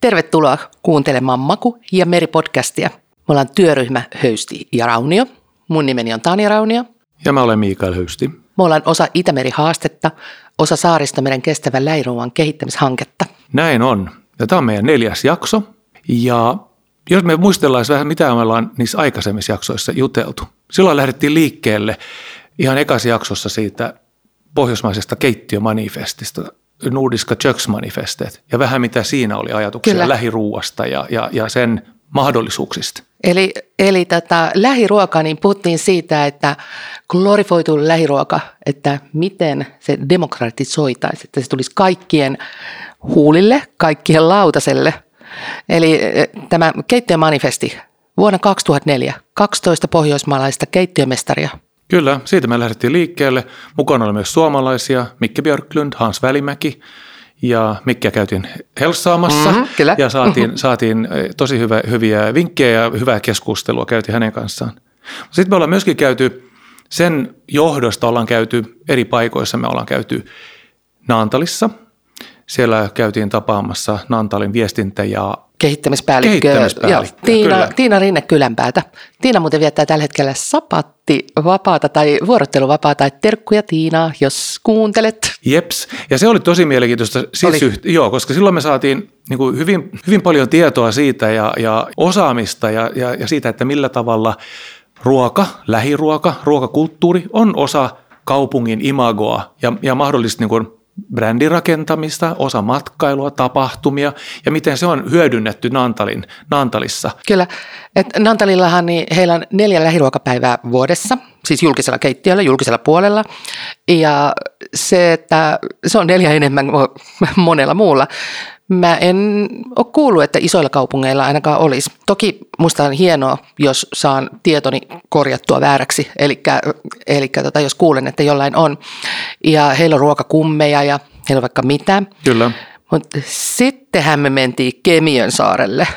Tervetuloa kuuntelemaan Maku- ja Meri-podcastia. Me ollaan työryhmä Höysti ja Raunio. Mun nimeni on Tania Raunio. Ja mä olen Miikael Höysti. Me ollaan osa Itämeri-haastetta, osa Saaristomeren kestävän lähiruuan kehittämishanketta. Näin on. Ja tämä on meidän neljäs jakso. Ja jos me muistellaan vähän, mitä me ollaan niissä aikaisemmissa jaksoissa juteltu. Silloin lähdettiin liikkeelle ihan ekassa jaksossa siitä pohjoismaisesta keittiömanifestista, Nordiska Köksmanifestet, ja vähän mitä siinä oli ajatuksia Kyllä. lähiruuasta ja, ja, ja sen mahdollisuuksista. Eli, eli tätä lähiruokaa, niin puhuttiin siitä, että glorifoitu lähiruoka, että miten se demokratisoitaisi, että se tulisi kaikkien huulille, kaikkien lautaselle. Eli eh, tämä keittiömanifesti vuonna 2004, 12 pohjoismaalaista keittiömestaria – Kyllä, siitä me lähdettiin liikkeelle. Mukana oli myös suomalaisia, Mikke Björklund, Hans Välimäki ja Mikkiä käytiin helsaamassa mm-hmm, kyllä. ja saatiin, mm-hmm. saatiin eh, tosi hyvä, hyviä vinkkejä ja hyvää keskustelua käytiin hänen kanssaan. Sitten me ollaan myöskin käyty, sen johdosta ollaan käyty eri paikoissa, me ollaan käyty Naantalissa. Siellä käytiin tapaamassa Naantalin viestintä- ja kehittämispäällikkö, kehittämispäällikkö joo, Tiina, Tiina Rinne Kylänpäätä. Tiina muuten viettää tällä hetkellä sapatti vapaata tai vuorotteluvapaata. Terkkuja Tiina, jos kuuntelet. Jeps, ja se oli tosi mielenkiintoista, siis oli. joo, koska silloin me saatiin niin kuin hyvin, hyvin paljon tietoa siitä ja, ja osaamista ja, ja, ja siitä, että millä tavalla ruoka, lähiruoka, ruokakulttuuri on osa kaupungin imagoa ja, ja mahdollisesti niin kuin brändirakentamista, osa matkailua, tapahtumia ja miten se on hyödynnetty Nantalin, Nantalissa. Kyllä, että Nantalillahan niin heillä on neljä lähiruokapäivää vuodessa, siis julkisella keittiöllä, julkisella puolella ja se, että se on neljä enemmän monella muulla. Mä en ole kuullut, että isoilla kaupungeilla ainakaan olisi. Toki musta on hienoa, jos saan tietoni korjattua vääräksi, eli tota, jos kuulen, että jollain on. Ja heillä on ruokakummeja ja heillä on vaikka mitä. Kyllä. Mutta sittenhän me mentiin Kemiön saarelle.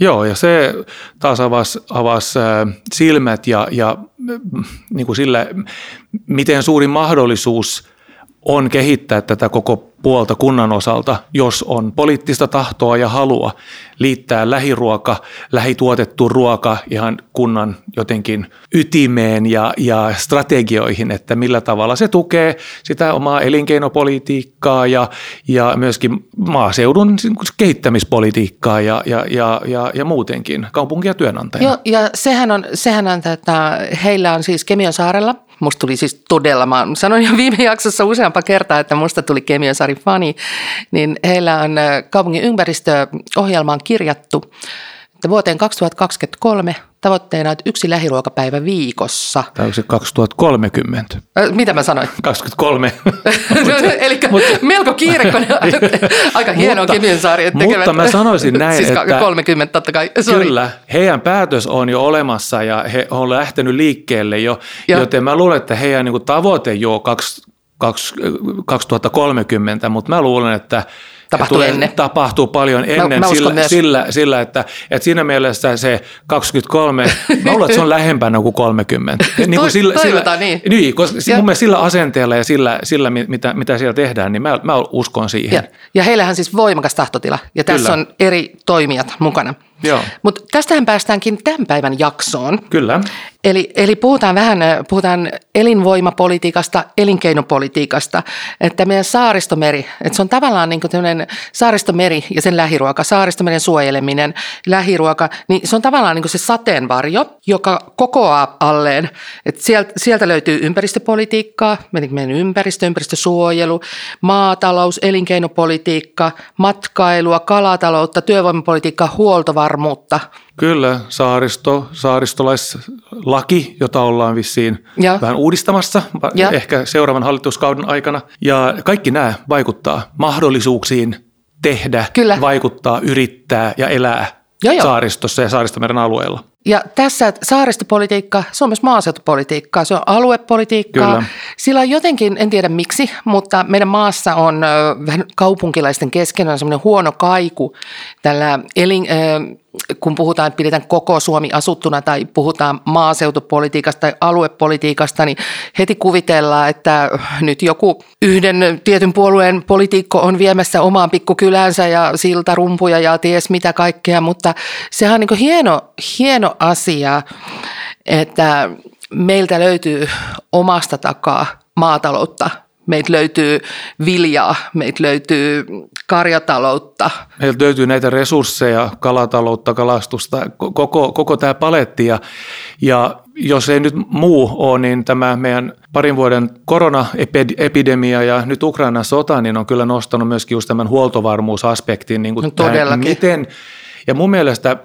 Joo, ja se taas avasi, avasi silmät ja, ja niin kuin sillä, miten suuri mahdollisuus – on kehittää tätä koko puolta kunnan osalta, jos on poliittista tahtoa ja halua liittää lähiruoka, lähituotettu ruoka ihan kunnan jotenkin ytimeen ja, ja strategioihin, että millä tavalla se tukee sitä omaa elinkeinopolitiikkaa ja, ja myöskin maaseudun kehittämispolitiikkaa ja, ja, ja, ja, ja muutenkin kaupunkia työnantajana. Joo, ja sehän on, sehän on että heillä on siis Kemion saarella – Musta tuli siis todella, mä sanoin jo viime jaksossa useampa kertaa, että musta tuli Kemiosari fani, niin heillä on kaupungin ympäristöohjelmaan kirjattu, että vuoteen 2023 tavoitteena, että yksi lähiruokapäivä viikossa. Tai onko se 2030? Mitä mä sanoin? 23. Eli melko kiire, kun aika hieno Kemiönsaari. Mutta mä sanoisin näin, siis että 30 totta kai, sorry. Kyllä, heidän päätös on jo olemassa ja he on lähtenyt liikkeelle jo, jo. joten mä luulen, että heidän niin tavoite jo 2030, mutta mä luulen, että Tapahtuu tulee, ennen. Tapahtuu paljon ennen mä, mä sillä, sillä, sillä, että, että siinä mielessä se 23, mä luulen, että se on lähempänä kuin 30. niin kuin sillä, sillä, niin. niin. koska ja. mun mielestä sillä asenteella ja sillä, sillä mitä, mitä siellä tehdään, niin mä, mä uskon siihen. Ja, ja heillähän siis voimakas tahtotila ja tässä Kyllä. on eri toimijat mukana. Mutta tästähän päästäänkin tämän päivän jaksoon. Kyllä. Eli, eli puhutaan vähän puhutaan elinvoimapolitiikasta, elinkeinopolitiikasta, että meidän saaristomeri, että se on tavallaan niin kuin saaristomeri ja sen lähiruoka, saaristomeren suojeleminen, lähiruoka, niin se on tavallaan niin kuin se sateenvarjo, joka kokoaa alleen, että sieltä, sieltä löytyy ympäristöpolitiikkaa, meidän ympäristö, ympäristösuojelu, maatalous, elinkeinopolitiikka, matkailua, kalataloutta, työvoimapolitiikkaa, huoltovarmuutta – Kyllä, saaristo, saaristolaislaki, jota ollaan vissiin ja. vähän uudistamassa, ja. ehkä seuraavan hallituskauden aikana. Ja kaikki nämä vaikuttaa mahdollisuuksiin tehdä, Kyllä. vaikuttaa, yrittää ja elää jo, jo. saaristossa ja saaristomeren alueella. Ja tässä saaristopolitiikka, se on myös maaseutupolitiikkaa, se on aluepolitiikkaa. Kyllä. Sillä on jotenkin, en tiedä miksi, mutta meidän maassa on vähän kaupunkilaisten kesken on semmoinen huono kaiku tällä elin, kun puhutaan, että pidetään koko Suomi asuttuna tai puhutaan maaseutupolitiikasta tai aluepolitiikasta, niin heti kuvitellaan, että nyt joku yhden tietyn puolueen poliitikko on viemässä omaan pikkukylänsä ja siltarumpuja ja ties mitä kaikkea, mutta sehän on niin hieno, hieno asia, että meiltä löytyy omasta takaa maataloutta. Meiltä löytyy viljaa, meiltä löytyy karjataloutta. Meiltä löytyy näitä resursseja, kalataloutta, kalastusta, koko, koko tämä paletti. Ja, ja jos ei nyt muu ole, niin tämä meidän parin vuoden koronaepidemia ja nyt Ukrainan sota, niin on kyllä nostanut myöskin just tämän huoltovarmuusaspektin. Niin kuin no, todellakin. Tähän, miten, ja mun mielestä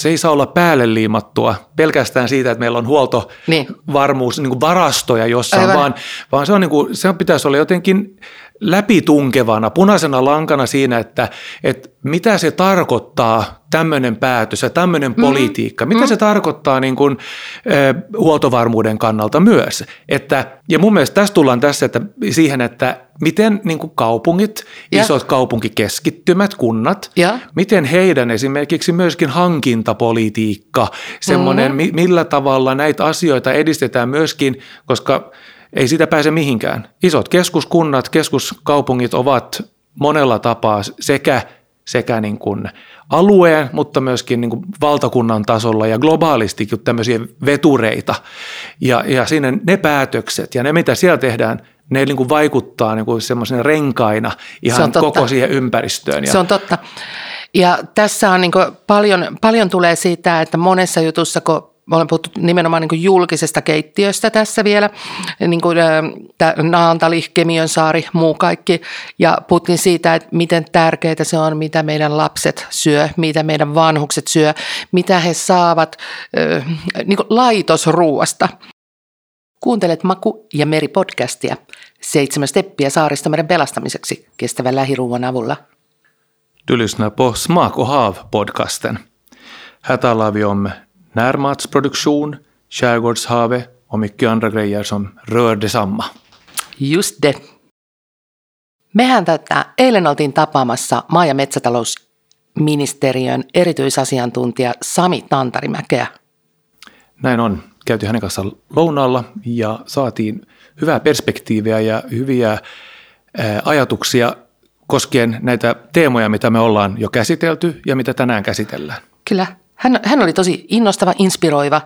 se ei saa olla päälle liimattua pelkästään siitä, että meillä on huoltovarmuus, niin. niin varastoja jossain, vaan, vaan se, on niin kuin, se pitäisi olla jotenkin läpitunkevana, punaisena lankana siinä, että, että mitä se tarkoittaa tämmöinen päätös ja tämmöinen mm-hmm. politiikka, mitä mm-hmm. se tarkoittaa niin kuin, äh, huoltovarmuuden kannalta myös. Että, ja mun mielestä tässä tullaan tässä että, siihen, että miten niin kuin kaupungit, ja. isot kaupunkikeskittymät, kunnat, ja. miten heidän esimerkiksi myöskin hankintapolitiikka, semmoinen, mm-hmm. millä tavalla näitä asioita edistetään myöskin, koska ei sitä pääse mihinkään. Isot keskuskunnat, keskuskaupungit ovat monella tapaa sekä, sekä niin kuin alueen, mutta myöskin niin kuin valtakunnan tasolla ja globaalistikin tämmöisiä vetureita. Ja, ja siinä ne päätökset ja ne, mitä siellä tehdään, ne niin kuin vaikuttaa niin kuin semmoisena renkaina ihan koko siihen ympäristöön. Se on totta. Ja tässä on niin paljon, paljon tulee siitä, että monessa jutussa, kun me olen puhuttu nimenomaan niin julkisesta keittiöstä tässä vielä, niin kuin Naantali, saari, muu kaikki. Ja puhuttiin siitä, että miten tärkeää se on, mitä meidän lapset syö, mitä meidän vanhukset syö, mitä he saavat niin laitosruuasta. Kuuntelet Maku- ja Meri-podcastia. Seitsemän steppiä saaristomeren pelastamiseksi kestävän lähiruuan avulla. Du lyssnar på Smak och hav-podcasten. Här talar vi om närmatsproduktion, skärgårdshavet och mycket andra grejer som rör detsamma. Just det. Mehän tätä, eilen oltiin tapaamassa maa- ja metsätalousministeriön erityisasiantuntija Sami Tantarimäkeä. Näin on. Käytiin hänen kanssaan lounaalla ja saatiin hyvää perspektiiviä ja hyviä ajatuksia koskien näitä teemoja, mitä me ollaan jo käsitelty ja mitä tänään käsitellään. Kyllä. Hän, hän oli tosi innostava, inspiroiva.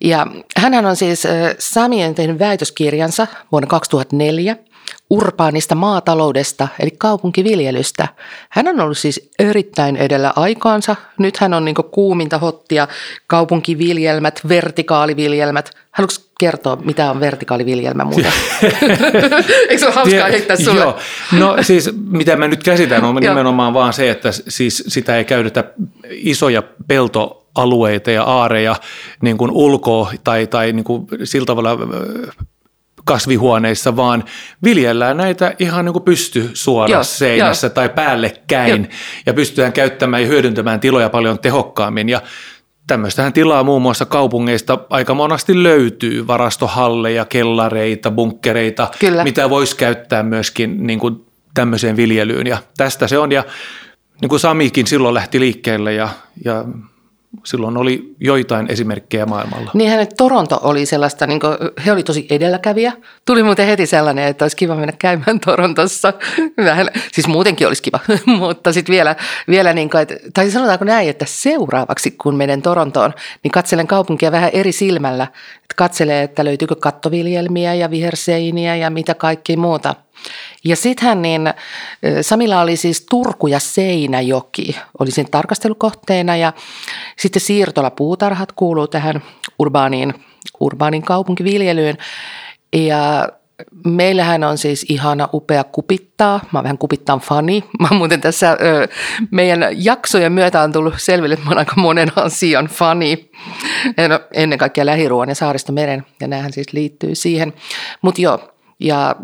Ja hän on siis Samien tehnyt väitöskirjansa vuonna 2004 urbaanista maataloudesta eli kaupunkiviljelystä. Hän on ollut siis erittäin edellä aikaansa. Nyt hän on niin kuuminta hottia kaupunkiviljelmät, vertikaaliviljelmät. Haluatko kertoa, mitä on vertikaaliviljelmä muuta? Eikö se ole hauskaa heittää sulle? Joo, no siis mitä mä nyt käsitän on nimenomaan vaan se, että siis sitä ei käytetä isoja pelto alueita ja aareja niin kuin ulkoa tai, tai niin kuin sillä tavalla kasvihuoneissa, vaan viljellään näitä ihan niin kuin pysty suorassa seinässä jo. tai päällekkäin jo. ja pystytään käyttämään ja hyödyntämään tiloja paljon tehokkaammin. Ja tämmöistähän tilaa muun muassa kaupungeista aika monasti löytyy, varastohalleja, kellareita, bunkkereita, Kyllä. mitä voisi käyttää myöskin niin kuin tämmöiseen viljelyyn. Ja tästä se on ja niin kuin Samikin silloin lähti liikkeelle ja, ja silloin oli joitain esimerkkejä maailmalla. Niin hänet Toronto oli sellaista, niin kuin, he oli tosi edelläkävijä. Tuli muuten heti sellainen, että olisi kiva mennä käymään Torontossa. Vähän, siis muutenkin olisi kiva, mutta sitten vielä, vielä niin kuin, että, tai sanotaanko näin, että seuraavaksi kun menen Torontoon, niin katselen kaupunkia vähän eri silmällä. Että katselee, että löytyykö kattoviljelmiä ja viherseiniä ja mitä kaikki muuta – ja sittenhän niin Samilla oli siis Turku ja Seinäjoki, oli sen tarkastelukohteena ja sitten siirtola puutarhat kuuluu tähän urbaaniin, urbaanin kaupunkiviljelyyn. Ja Meillähän on siis ihana upea kupittaa. Mä oon vähän kupittaan fani. Mä muuten tässä ö, meidän jaksojen myötä on tullut selville, että mä oon aika monen asian fani. No, ennen kaikkea lähiruoan ja saaristomeren, ja näähän siis liittyy siihen. Mutta joo, ja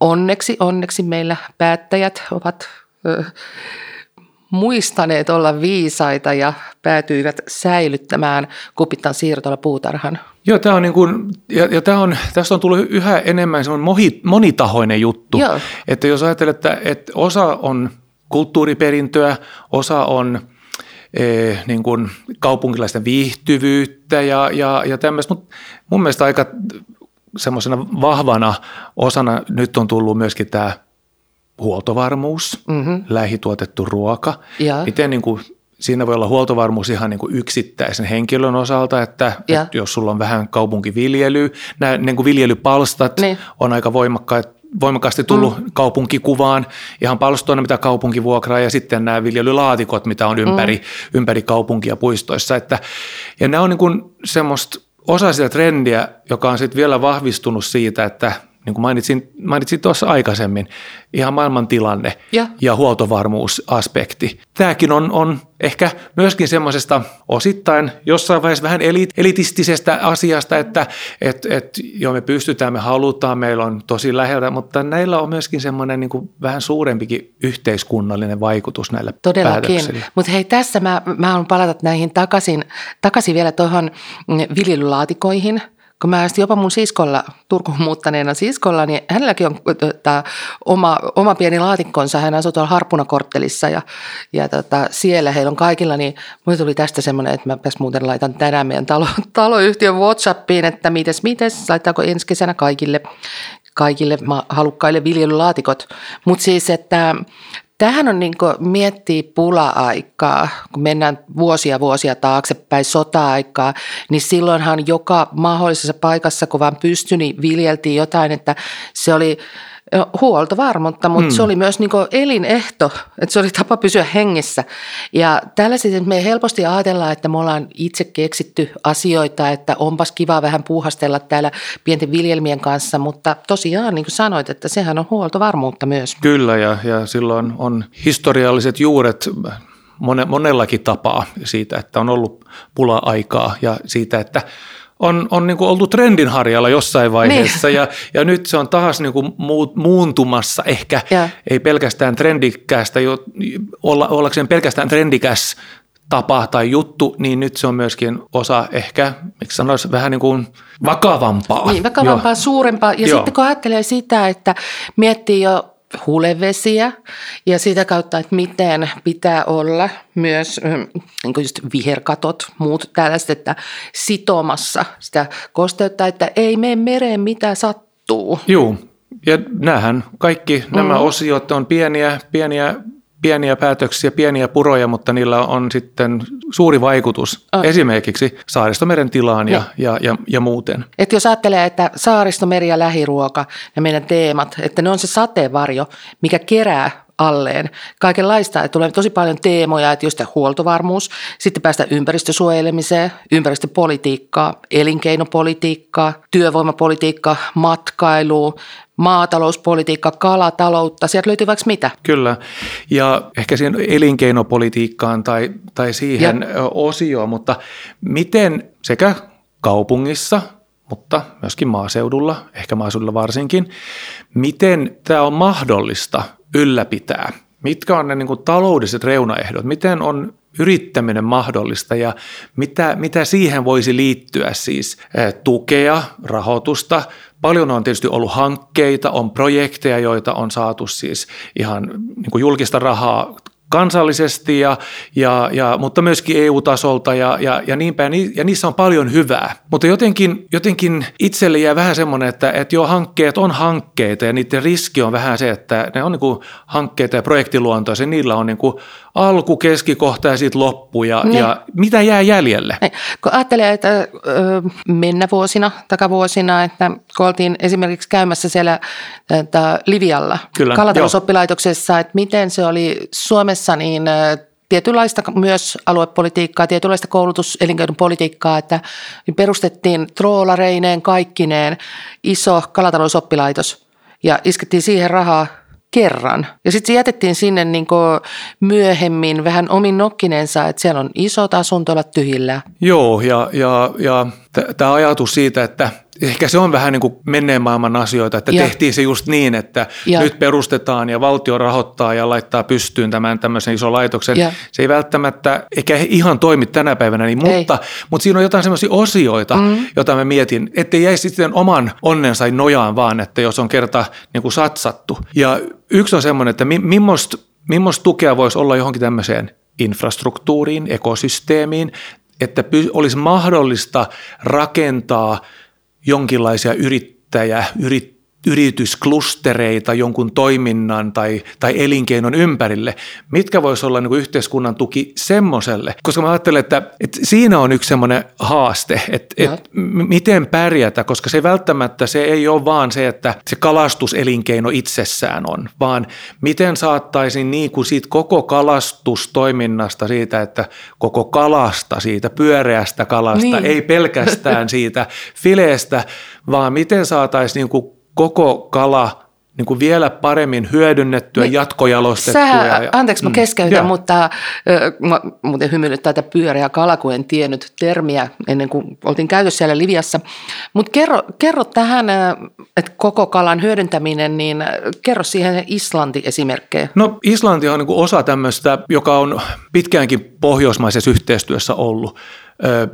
onneksi, onneksi meillä päättäjät ovat ö, muistaneet olla viisaita ja päätyivät säilyttämään Kupittan siirtolla puutarhan. Joo, tämä on niin kuin, ja, ja tämä on, tästä on tullut yhä enemmän semmoinen monitahoinen juttu. Joo. Että jos ajatellaan, että, että osa on kulttuuriperintöä, osa on e, niin kuin kaupunkilaisten viihtyvyyttä ja, ja, ja tämmöistä, mutta mun mielestä aika semmoisena vahvana osana nyt on tullut myöskin tämä huoltovarmuus, mm-hmm. lähituotettu ruoka. Ja. Miten niin kuin, siinä voi olla huoltovarmuus ihan niin kuin yksittäisen henkilön osalta, että, että jos sulla on vähän kaupunkiviljely, nämä niin kuin viljelypalstat niin. on aika voimakkaat voimakkaasti tullut mm. kaupunkikuvaan, ihan palstoina, mitä kaupunki vuokraa, ja sitten nämä viljelylaatikot, mitä on ympäri, mm. ympäri kaupunkia puistoissa. Että, ja nämä on niin kuin semmoista osa sitä trendiä, joka on sitten vielä vahvistunut siitä, että niin kuin mainitsin, mainitsin tuossa aikaisemmin, ihan maailman tilanne ja, ja huoltovarmuusaspekti. Tämäkin on, on ehkä myöskin semmoisesta osittain jossain vaiheessa vähän elitistisestä asiasta, että et, et, joo me pystytään, me halutaan, meillä on tosi läheltä, mutta näillä on myöskin semmoinen niin kuin vähän suurempikin yhteiskunnallinen vaikutus näillä Todellakin, mutta hei tässä mä, mä haluan palata näihin takaisin, takaisin vielä tuohon viljelylaatikoihin – kun mä jopa mun siskolla, Turkuun muuttaneena siskolla, niin hänelläkin on tämä oma, oma pieni laatikkonsa. Hän asuu tuolla Harpunakorttelissa ja, ja tota, siellä heillä on kaikilla, niin mulle tuli tästä semmoinen, että mä muuten laitan tänään meidän talo, taloyhtiön Whatsappiin, että mites, mites, laittaako ensi kesänä kaikille, kaikille halukkaille viljelylaatikot. Mutta siis, että Tähän on niin miettii pula-aikaa, kun mennään vuosia vuosia taaksepäin sota-aikaa, niin silloinhan joka mahdollisessa paikassa, kun vaan pystyi, niin viljeltiin jotain, että se oli huoltovarmuutta, mutta mm. se oli myös niin elinehto, että se oli tapa pysyä hengissä. Ja tällaiset, että me helposti ajatellaan, että me ollaan itse keksitty asioita, että onpas kiva vähän puuhastella täällä pienten viljelmien kanssa, mutta tosiaan niin kuin sanoit, että sehän on huoltovarmuutta myös. Kyllä ja, ja silloin on historialliset juuret monellakin tapaa siitä, että on ollut pula-aikaa ja siitä, että – on, on niin kuin oltu trendinharjalla jossain vaiheessa niin. ja, ja nyt se on taas niin kuin muuntumassa ehkä, ja. ei pelkästään trendikästä, olla, ollakseen pelkästään trendikäs tapa tai juttu, niin nyt se on myöskin osa ehkä, miksi sanoisi, vähän niin kuin vakavampaa. Niin, vakavampaa, jo. suurempaa. Ja Joo. sitten kun ajattelee sitä, että miettii jo hulevesiä ja sitä kautta, että miten pitää olla myös niin kuin just viherkatot, muut tällaiset, että sitomassa sitä kosteutta, että ei mene mereen mitä sattuu. Joo, ja näähän kaikki nämä mm. osiot on pieniä, pieniä pieniä päätöksiä, pieniä puroja, mutta niillä on sitten suuri vaikutus oh. esimerkiksi saaristomeren tilaan ja, ja, ja, ja muuten. Et jos ajattelee, että saaristomeri ja lähiruoka ja meidän teemat, että ne on se sateenvarjo, mikä kerää alleen kaikenlaista. Että tulee tosi paljon teemoja, että just huoltovarmuus, sitten päästä ympäristösuojelemiseen, ympäristöpolitiikkaa, elinkeinopolitiikkaa, työvoimapolitiikkaa, matkailu, maatalouspolitiikka, kalataloutta, sieltä löytyy vaikka mitä. Kyllä, ja ehkä siihen elinkeinopolitiikkaan tai, tai siihen ja. osioon, mutta miten sekä kaupungissa, mutta myöskin maaseudulla, ehkä maaseudulla varsinkin, miten tämä on mahdollista ylläpitää? Mitkä on ne niin kuin taloudelliset reunaehdot? Miten on yrittäminen mahdollista ja mitä, mitä siihen voisi liittyä siis tukea, rahoitusta. Paljon on tietysti ollut hankkeita, on projekteja, joita on saatu siis ihan niin kuin julkista rahaa kansallisesti, ja, ja, ja, mutta myöskin EU-tasolta ja, ja, ja niin päin. Ja niissä on paljon hyvää. Mutta jotenkin, jotenkin itselle jää vähän semmoinen, että, että joo, hankkeet on hankkeita ja niiden riski on vähän se, että ne on niin kuin hankkeita ja projektiluontoisia. Niillä on niin kuin alku, keskikohta ja sitten loppu ja, niin. ja mitä jää jäljelle? Niin. Kun ajattelee, että ö, mennä vuosina, takavuosina, että kun oltiin esimerkiksi käymässä siellä että Livialla Kyllä, kalatalousoppilaitoksessa, että miten se oli Suomessa niin tietynlaista myös aluepolitiikkaa, tietynlaista koulutus- politiikkaa, että perustettiin troolareineen kaikkineen iso kalatalousoppilaitos ja iskettiin siihen rahaa kerran. Ja sitten se jätettiin sinne niin myöhemmin vähän omin nokkinensa, että siellä on isot asuntolat tyhjillä. Joo, ja, ja, ja tämä ajatus siitä, että ehkä se on vähän niin kuin menneen maailman asioita, että ja. tehtiin se just niin, että ja. nyt perustetaan ja valtio rahoittaa ja laittaa pystyyn tämän tämmöisen ison laitoksen. Ja. Se ei välttämättä eikä ihan toimi tänä päivänä, niin, mutta, mutta siinä on jotain semmoisia osioita, mm. joita mä mietin, ettei jäisi sitten oman onnensa nojaan vaan, että jos on kerta niin kuin satsattu. Ja yksi on semmoinen, että mi, millaista, millaista tukea voisi olla johonkin tämmöiseen infrastruktuuriin, ekosysteemiin, että olisi mahdollista rakentaa jonkinlaisia yrittäjä, yrittäjä yritysklustereita jonkun toiminnan tai, tai elinkeinon ympärille. Mitkä voisi olla niin kuin yhteiskunnan tuki semmoiselle? Koska mä ajattelen, että, että siinä on yksi semmoinen haaste, että, että miten pärjätä, koska se välttämättä se ei ole vaan se, että se kalastuselinkeino itsessään on, vaan miten saattaisiin niin kuin siitä koko kalastustoiminnasta, siitä, että koko kalasta, siitä pyöreästä kalasta, niin. ei pelkästään siitä fileestä, vaan miten saataisiin niin kuin koko kala niin kuin vielä paremmin hyödynnettyä, niin, jatkojalostettua. Sähän, ja, anteeksi, mä mm. keskeytän, mm, mutta mä muuten hymyilyttää tätä pyöreä kala, kun en tiennyt termiä ennen kuin oltiin käytössä siellä Liviassa. Mutta kerro, kerro tähän, että koko kalan hyödyntäminen, niin kerro siihen Islanti-esimerkkejä. No Islanti on niin kuin osa tämmöistä, joka on pitkäänkin pohjoismaisessa yhteistyössä ollut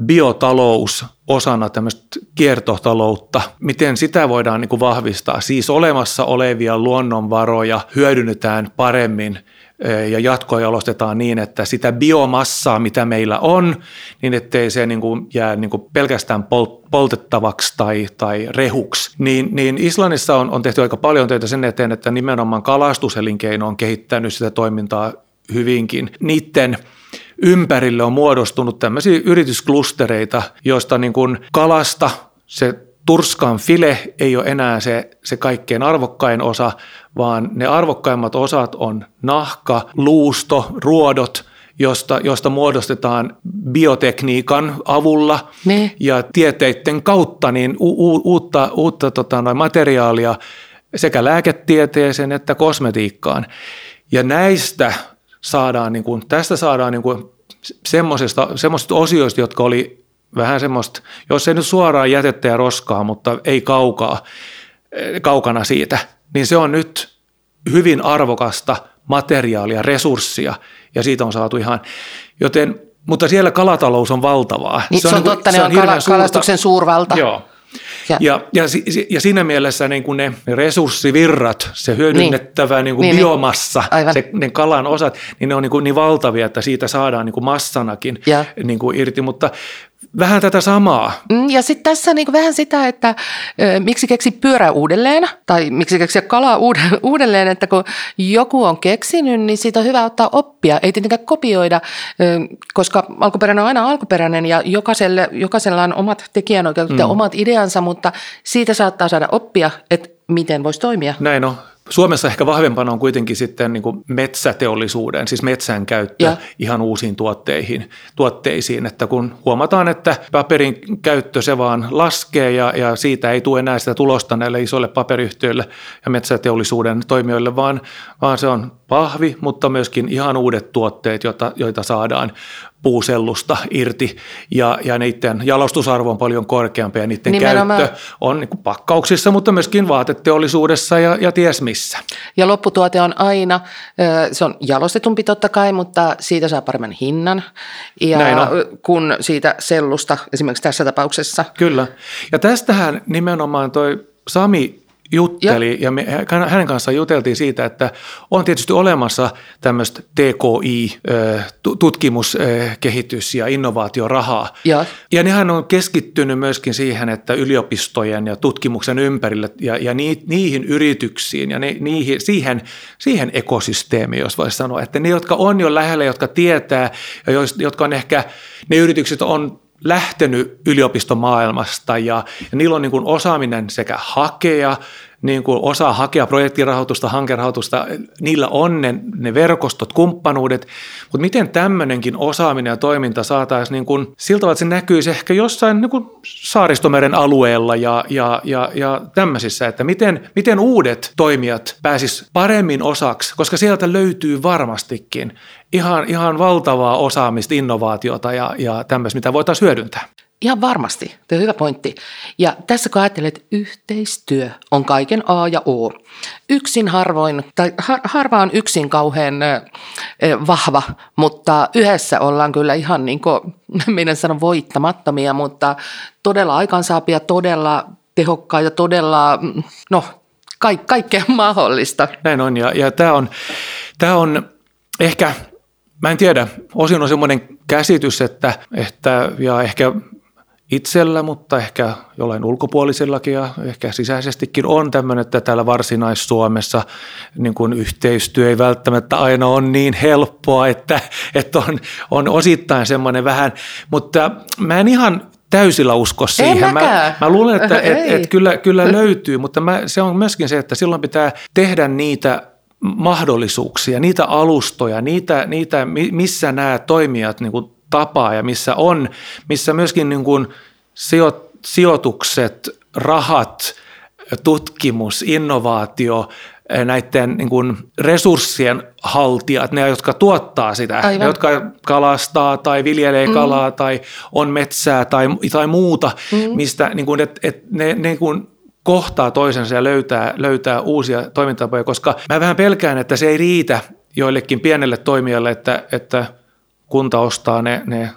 biotalous osana tämmöistä kiertotaloutta, miten sitä voidaan niin kuin vahvistaa. Siis olemassa olevia luonnonvaroja hyödynnetään paremmin ja jatkojalostetaan niin, että sitä biomassaa, mitä meillä on, niin ettei se niin kuin jää niin kuin pelkästään poltettavaksi tai, tai rehuksi. Niin, niin Islannissa on, on tehty aika paljon töitä sen eteen, että nimenomaan kalastuselinkeino on kehittänyt sitä toimintaa hyvinkin. Niiden ympärille on muodostunut tämmöisiä yritysklustereita, joista niin kuin kalasta se turskan file ei ole enää se, se kaikkein arvokkain osa, vaan ne arvokkaimmat osat on nahka, luusto, ruodot, josta, josta muodostetaan biotekniikan avulla ne. ja tieteiden kautta niin u, u, uutta, uutta tota, noin materiaalia sekä lääketieteeseen että kosmetiikkaan. Ja näistä saadaan, niin kuin, tästä saadaan niin kuin semmoisesta, semmoisesta osioista, jotka oli vähän semmoista, jos ei nyt suoraan jätettä ja roskaa, mutta ei kaukaa, eh, kaukana siitä, niin se on nyt hyvin arvokasta materiaalia, resurssia ja siitä on saatu ihan, joten, mutta siellä kalatalous on valtavaa. Niin, se on, se on niin totta, se on, on kala, kalastuksen suurvalta. Joo, ja, ja, ja, ja siinä mielessä niin kuin ne resurssivirrat, se hyödynnettävä niin. Niin kuin niin, niin. biomassa, niin. se, ne kalan osat, niin ne on niin, kuin niin valtavia, että siitä saadaan niin kuin massanakin ja. niin kuin irti. Mutta vähän tätä samaa. Mm, ja sitten tässä niinku vähän sitä, että ö, miksi keksi pyörä uudelleen tai miksi keksiä kalaa uudelleen, että kun joku on keksinyt, niin siitä on hyvä ottaa oppia. Ei tietenkään kopioida, ö, koska alkuperäinen on aina alkuperäinen ja jokaiselle, jokaisella on omat tekijänoikeudet mm. ja omat ideansa, mutta siitä saattaa saada oppia, että miten voisi toimia. Näin on. Suomessa ehkä vahvempana on kuitenkin sitten niin kuin metsäteollisuuden, siis metsän käyttö ja. ihan uusiin tuotteihin, tuotteisiin, että kun huomataan, että paperin käyttö se vaan laskee ja, ja siitä ei tule enää sitä tulosta näille isoille paperiyhtiöille ja metsäteollisuuden toimijoille, vaan, vaan se on pahvi, mutta myöskin ihan uudet tuotteet, joita, joita saadaan puusellusta irti ja, ja niiden jalostusarvo on paljon korkeampi ja niiden Nimenomaan. käyttö on niin pakkauksissa, mutta myöskin vaateteollisuudessa ja, ja ties missä. Ja lopputuote on aina, se on jalostetumpi totta kai, mutta siitä saa paremman hinnan ja kun siitä sellusta esimerkiksi tässä tapauksessa. Kyllä. Ja tästähän nimenomaan toi Sami jutteli ja, ja me, hänen kanssaan juteltiin siitä, että on tietysti olemassa tämmöistä TKI, tutkimus, kehitys ja innovaatiorahaa. Ja. ja nehän on keskittynyt myöskin siihen, että yliopistojen ja tutkimuksen ympärille ja, ja ni, niihin yrityksiin ja ne, niihin, siihen, siihen ekosysteemiin, jos voisi sanoa, että ne, jotka on jo lähellä, jotka tietää ja jotka on ehkä, ne yritykset on lähtenyt yliopistomaailmasta ja, ja niillä on niin kuin osaaminen sekä hakea, niin kuin osaa hakea projektirahoitusta, hankerahoitusta, niillä on ne, ne verkostot, kumppanuudet, mutta miten tämmöinenkin osaaminen ja toiminta saataisiin niin kuin, siltä tavalla, että se näkyisi ehkä jossain niin kuin saaristomeren alueella ja, ja, ja, ja tämmöisissä, että miten, miten uudet toimijat pääsis paremmin osaksi, koska sieltä löytyy varmastikin ihan, ihan valtavaa osaamista, innovaatiota ja, ja tämmöistä, mitä voitaisiin hyödyntää. Ihan varmasti, tuo on hyvä pointti. Ja tässä kun ajattelet, että yhteistyö on kaiken A ja O. Yksin harvoin, tai har, harva on yksin kauhean äh, vahva, mutta yhdessä ollaan kyllä ihan niin kuin, meidän sanon voittamattomia, mutta todella aikansaapia, todella tehokkaita, todella, mm, no, ka- kaikkea mahdollista. Näin on, ja, ja tämä on, tämä on ehkä mä en tiedä, osin on semmoinen käsitys, että, että ja ehkä itsellä, mutta ehkä jollain ulkopuolisellakin ja ehkä sisäisestikin on tämmöinen, että täällä Varsinais-Suomessa niin kuin yhteistyö ei välttämättä aina ole niin helppoa, että, että on, on osittain semmoinen vähän, mutta mä en ihan täysillä usko siihen. Mä, mä luulen, että et, et kyllä, kyllä löytyy, mutta mä, se on myöskin se, että silloin pitää tehdä niitä mahdollisuuksia, niitä alustoja, niitä, niitä missä nämä toimijat niin kuin tapaa ja missä on, missä myöskin niin kuin sijoitukset, rahat, tutkimus, innovaatio, näiden niin kuin resurssien haltijat, ne jotka tuottaa sitä, Aivan. ne jotka kalastaa tai viljelee mm. kalaa tai on metsää tai, tai muuta, mm. mistä niin kuin, et, et ne, ne niin kuin kohtaa toisensa ja löytää, löytää uusia toimintatapoja, koska mä vähän pelkään, että se ei riitä joillekin pienelle toimijalle, että, että kunta ostaa ne, ne,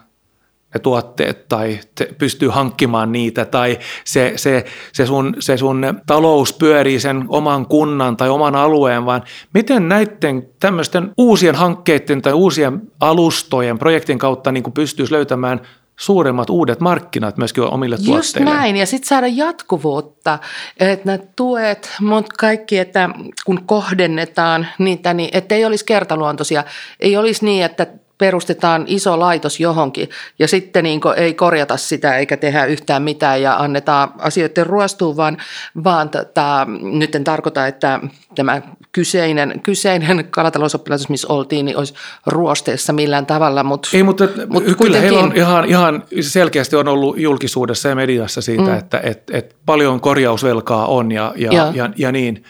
ne tuotteet tai te pystyy hankkimaan niitä tai se, se, se, sun, se sun talous pyörii sen oman kunnan tai oman alueen, vaan miten näiden tämmöisten uusien hankkeiden tai uusien alustojen, projektin kautta niin pystyisi löytämään suuremmat uudet markkinat myöskin omille Just tuotteille. näin, ja sitten saada jatkuvuutta, että nämä tuet, mutta kaikki, että kun kohdennetaan niitä, niin että ei olisi kertaluontoisia, ei olisi niin, että perustetaan iso laitos johonkin ja sitten niin ei korjata sitä eikä tehdä yhtään mitään ja annetaan asioiden ruostua, vaan, vaan tota, nyt en tarkoita, että tämä kyseinen, kyseinen kalatalousoppilaitos, missä oltiin, niin olisi ruosteessa millään tavalla. Mutta, Ei, mutta, mutta kyllä kuitenkin... heillä on ihan, ihan selkeästi on ollut julkisuudessa ja mediassa siitä, mm. että et, et paljon korjausvelkaa on ja, ja, ja. ja, ja niin.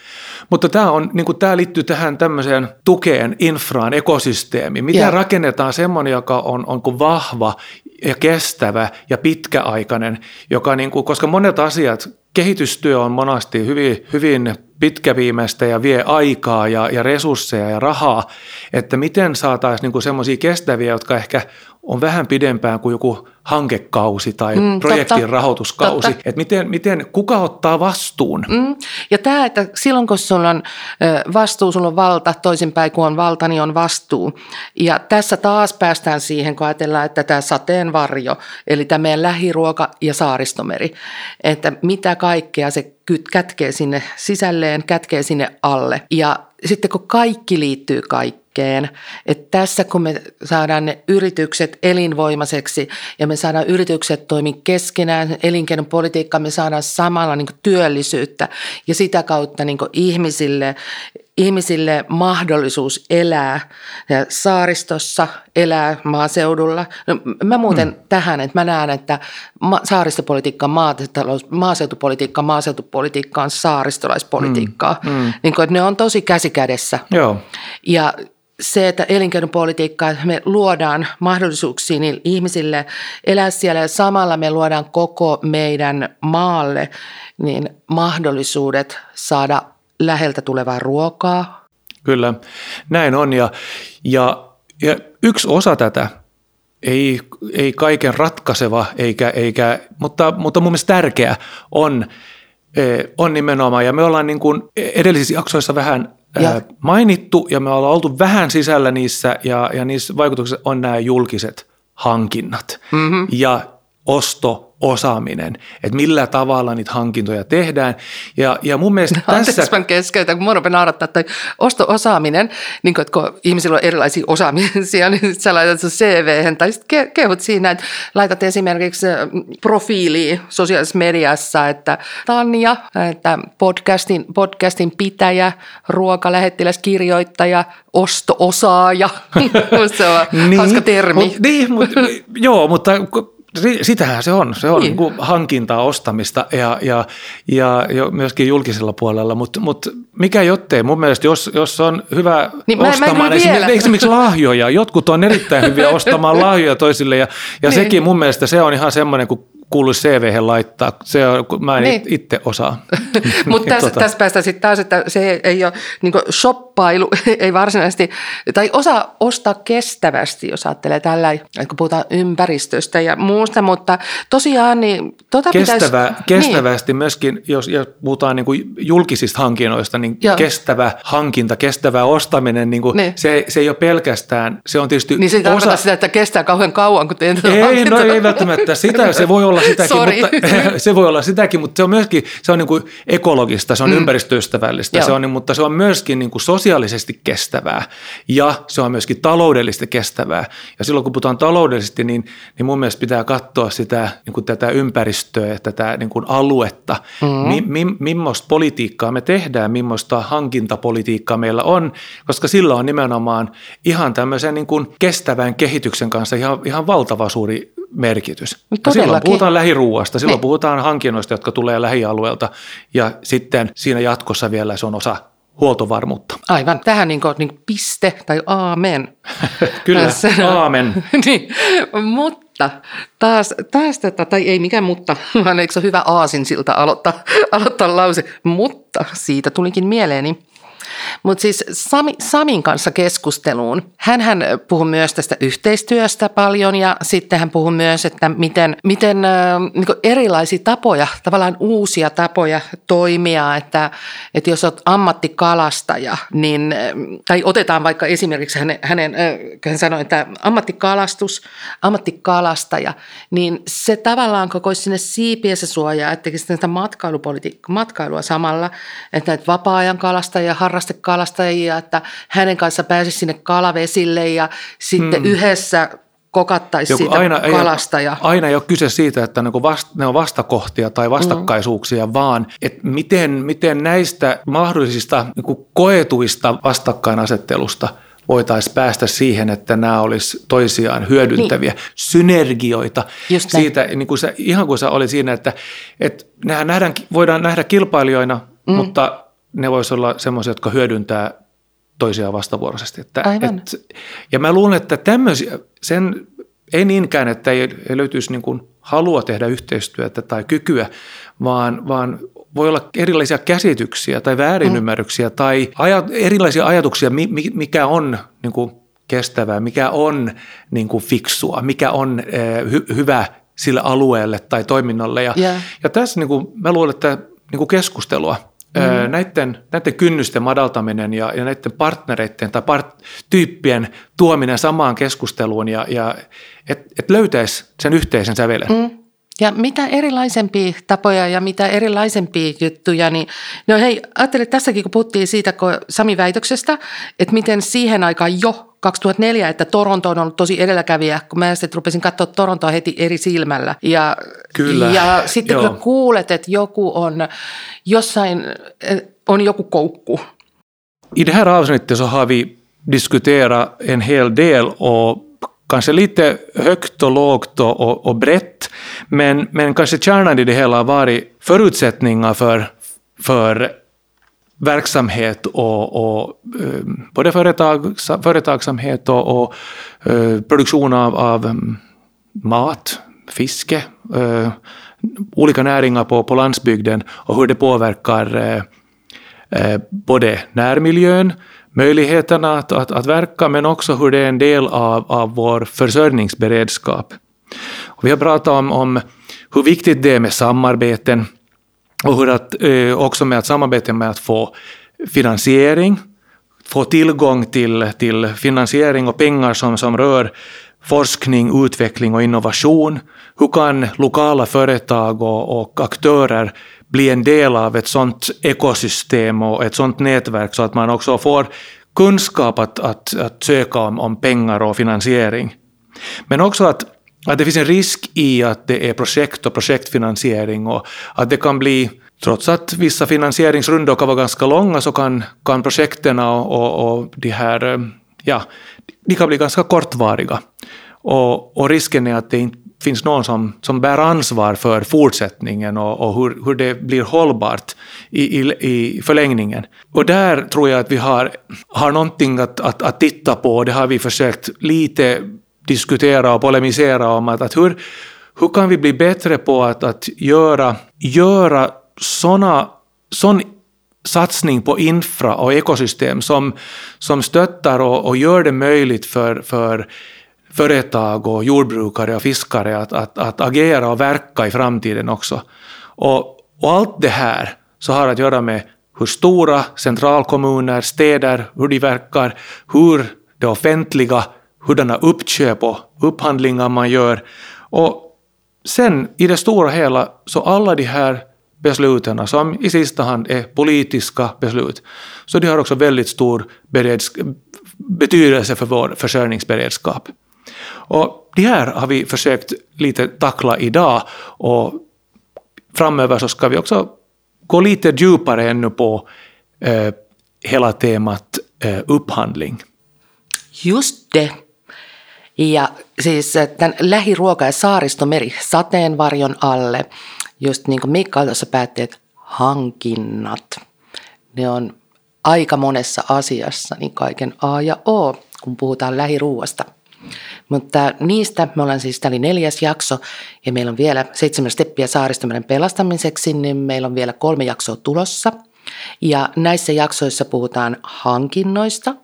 Mutta tämä, on, niin kuin, tämä liittyy tähän tämmöiseen tukeen, infraan, ekosysteemiin. Miten ja. rakennetaan semmoinen, joka on, on kuin vahva ja kestävä ja pitkäaikainen, joka niin kuin, koska monet asiat, kehitystyö on monasti hyvin, hyvin pitkäviimeistä ja vie aikaa ja, ja resursseja ja rahaa, että miten saataisiin niin semmoisia kestäviä, jotka ehkä on vähän pidempään kuin joku hankekausi tai mm, projektin totta, rahoituskausi. Totta. Että miten, miten, kuka ottaa vastuun? Mm. Ja tämä, että silloin kun sulla on vastuu, sulla on valta, toisinpäin kun on valta, niin on vastuu. Ja tässä taas päästään siihen, kun ajatellaan, että tämä sateenvarjo, eli tämä meidän lähiruoka ja saaristomeri, että mitä kaikkea se kätkee sinne sisälleen, kätkee sinne alle. Ja sitten kun kaikki liittyy kaikkeen, että tässä kun me saadaan ne yritykset elinvoimaiseksi ja me saadaan yritykset toimia keskenään, elinkeinopolitiikka, me saadaan samalla niin työllisyyttä ja sitä kautta niin ihmisille ihmisille mahdollisuus elää saaristossa, elää maaseudulla. No, mä muuten hmm. tähän, että mä näen, että saaristopolitiikka, maatalous, maaseutupolitiikka, maaseutupolitiikka on saaristolaispolitiikkaa. Hmm. Hmm. Niin kuin, että ne on tosi käsikädessä. Joo. Ja se, että elinkeinopolitiikka, että me luodaan mahdollisuuksia niin ihmisille elää siellä ja samalla me luodaan koko meidän maalle niin mahdollisuudet saada läheltä tulevaa ruokaa. Kyllä, näin on ja, ja, ja yksi osa tätä, ei, ei kaiken ratkaiseva, eikä, eikä, mutta, mutta mun mielestä tärkeä on, e, on nimenomaan, ja me ollaan niin kuin edellisissä jaksoissa vähän ja. mainittu, ja me ollaan oltu vähän sisällä niissä, ja, ja niissä vaikutuksissa on nämä julkiset hankinnat mm-hmm. ja osto osaaminen, että millä tavalla niitä hankintoja tehdään. Ja, ja mun mielestä no, tässä... Anteeksi, mä keskeytän, kun rupeaa naurattaa, että osto-osaaminen, niin kun, että kun ihmisillä on erilaisia osaamisia, niin sä laitat sun cv tai sitten kehut siinä, että laitat esimerkiksi profiiliin sosiaalisessa mediassa, että Tanja, että podcastin, podcastin pitäjä, ruokalähettiläs, kirjoittaja, osto-osaaja. se on niin, hauska termi. Mut, niin, mut, joo, mutta Sitähän se on. Se on niin. Niin hankintaa, ostamista ja, ja, ja, myöskin julkisella puolella, mutta mut mikä jottei. Mun mielestä, jos, jos on hyvä niin ostamaan mä, mä esimerkiksi, esimerkiksi lahjoja, jotkut on erittäin hyviä ostamaan lahjoja toisille ja, ja niin. sekin mun mielestä se on ihan semmoinen, kun kuuluisi CV laittaa. Se on, mä en niin. itse osaa. Mutta tässä, tota. tässä päästään sitten taas, että se ei ole niin shoppailu, ei varsinaisesti, tai osaa ostaa kestävästi, jos ajattelee tällä, kun puhutaan ympäristöstä ja muusta, mutta tosiaan niin tota Kestävä, pitäisi, Kestävästi niin. myöskin, jos, jos puhutaan niin kuin julkisista hankinnoista, niin Joo. kestävä hankinta, kestävä ostaminen, niin kuin niin. Se, se ei ole pelkästään, se on tietysti Niin se osa... sitä, että kestää kauhean kauan, kun teet Ei, no ei välttämättä sitä, se voi olla sitäkin, mutta, se voi olla sitäkin, mutta se on myöskin, se on niin kuin ekologista, se on mm. ympäristöystävällistä, se on, mutta se on myöskin niin kuin sosiaalisesti kestävää ja se on myöskin taloudellisesti kestävää. Ja silloin kun puhutaan taloudellisesti, niin, niin mun mielestä pitää katsoa sitä, niin kuin tätä ympäristöä, tätä niin kuin aluetta, mm-hmm. mi, mi, millaista politiikkaa me tehdään, millaista hankintapolitiikkaa meillä on, koska sillä on nimenomaan ihan tämmöisen niin kuin kestävän kehityksen kanssa ihan, ihan valtava suuri merkitys. No silloin puhutaan lähiruuasta, silloin ne. puhutaan hankinnoista, jotka tulee lähialueelta ja sitten siinä jatkossa vielä se on osa huoltovarmuutta. Aivan, tähän niin kuin, niin kuin piste tai aamen. Kyllä, aamen. niin, mutta taas, taas tätä, tai ei mikään mutta, vaan eikö se ole hyvä aasin siltä aloittaa, aloittaa lause, mutta siitä tulikin mieleeni mutta siis Sami, Samin kanssa keskusteluun. hän puhui myös tästä yhteistyöstä paljon ja sitten hän puhui myös, että miten, miten niin erilaisia tapoja, tavallaan uusia tapoja toimia, että, että jos olet ammattikalastaja, niin, tai otetaan vaikka esimerkiksi hänen, hänen hän sanoi, että ammattikalastus, ammattikalastaja, niin se tavallaan koko sinne siipiensä suojaa, että sitä matkailua samalla, että näitä vapaa-ajan kalastajia, että hänen kanssa pääsisi sinne kalavesille ja sitten hmm. yhdessä kokattaisi Joku siitä aina, kalasta. Ja... Aina ei ole kyse siitä, että ne on vastakohtia tai vastakkaisuuksia, mm. vaan että miten, miten näistä mahdollisista niin koetuista vastakkainasettelusta voitaisiin päästä siihen, että nämä olisi toisiaan hyödyntäviä niin. synergioita. Siitä, niin kuin sä, ihan kuin sä oli siinä, että, että nähdään, voidaan nähdä kilpailijoina, mm. mutta ne voisivat olla semmoisia, jotka hyödyntää toisiaan vastavuoroisesti. Että, et, ja mä luulen, että tämmöisiä, sen ei niinkään, että ei, ei löytyisi niin kuin halua tehdä yhteistyötä tai kykyä, vaan, vaan voi olla erilaisia käsityksiä tai väärinymmärryksiä mm. tai aja, erilaisia ajatuksia, mikä on niin kuin kestävää, mikä on niin kuin fiksua, mikä on eh, hy, hyvä sille alueelle tai toiminnalle. Ja, yeah. ja tässä niin kuin, mä luulen, että niin kuin keskustelua – Mm. Näiden, näiden kynnysten madaltaminen ja, ja näiden partnereiden tai part, tyyppien tuominen samaan keskusteluun ja, ja että et löytäisi sen yhteisen sävelen. Mm. Ja mitä erilaisempia tapoja ja mitä erilaisempia juttuja, niin no hei, ajattelin tässäkin, kun puhuttiin siitä kun Sami Väitöksestä, että miten siihen aikaan jo 2004, että Toronto on ollut tosi edelläkävijä, kun mä sitten rupesin katsoa Torontoa heti eri silmällä. Ja, Kyllä. ja sitten Joo. kun kuulet, että joku on jossain, on joku koukku. I det här avsnittet så har vi diskuterat en hel del och kanske lite högt och lågt och, och, och brett, men, men kanske kärnan i det hela har varit förutsättningar för, för verksamhet och, och eh, både företag, företagsamhet och, och eh, produktion av, av mm, mat, fiske, eh, olika näringar på, på landsbygden och hur det påverkar både närmiljön, möjligheterna att, att, att verka, men också hur det är en del av, av vår försörjningsberedskap. Och vi har pratat om, om hur viktigt det är med samarbeten, och hur att, eh, också med att samarbeta med att få finansiering, få tillgång till, till finansiering och pengar som, som rör forskning, utveckling och innovation. Hur kan lokala företag och, och aktörer bli en del av ett sånt ekosystem och ett sånt nätverk så att man också får kunskap att, att, att söka om, om pengar och finansiering. Men också att att det finns en risk i att det är projekt och projektfinansiering och att det kan bli, trots att vissa finansieringsrundor kan vara ganska långa, så kan, kan projekten och, och, och de här, eh, ja, de kan bli ganska kortvariga. Och, och risken är att det inte finns någon som, som bär ansvar för fortsättningen och, och hur, hur det blir hållbart i, i, i förlängningen. Och där tror jag att vi har, har någonting att, att, att titta på. och Det har vi försökt lite diskutera och polemisera om att, att hur, hur kan vi bli bättre på att, att göra, göra såna, sån satsning på infra och ekosystem som, som stöttar och, och gör det möjligt för, för företag och jordbrukare och fiskare att, att, att agera och verka i framtiden också. Och, och allt det här så har att göra med hur stora centralkommuner, städer, hur de verkar, hur det offentliga, hurdana uppköp och upphandlingar man gör. Och sen i det stora hela så alla de här besluten som i sista hand är politiska beslut, så de har också väldigt stor betydelse för vår försörjningsberedskap. Och det här har vi försökt lite tackla idag och framöver så ska vi också gå lite djupare ännu på eh, hela temat eh, upphandling. Just det. Ja siis tämän lähiruoka- ja saaristomeri sateenvarjon alle, just niin kuin Mikael tuossa päätti, että hankinnat, ne on aika monessa asiassa niin kaiken A ja O, kun puhutaan lähiruuasta. Mutta niistä me ollaan siis, tämä oli neljäs jakso ja meillä on vielä seitsemän steppiä saaristomeren pelastamiseksi, niin meillä on vielä kolme jaksoa tulossa. Ja näissä jaksoissa puhutaan hankinnoista,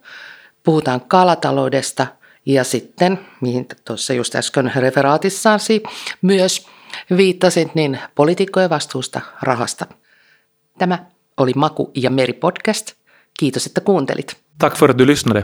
puhutaan kalataloudesta ja sitten, mihin tuossa just äsken referaatissasi myös viittasit, niin poliitikkojen vastuusta rahasta. Tämä oli Maku ja Meri podcast. Kiitos, että kuuntelit. Tack för att du lyssnade.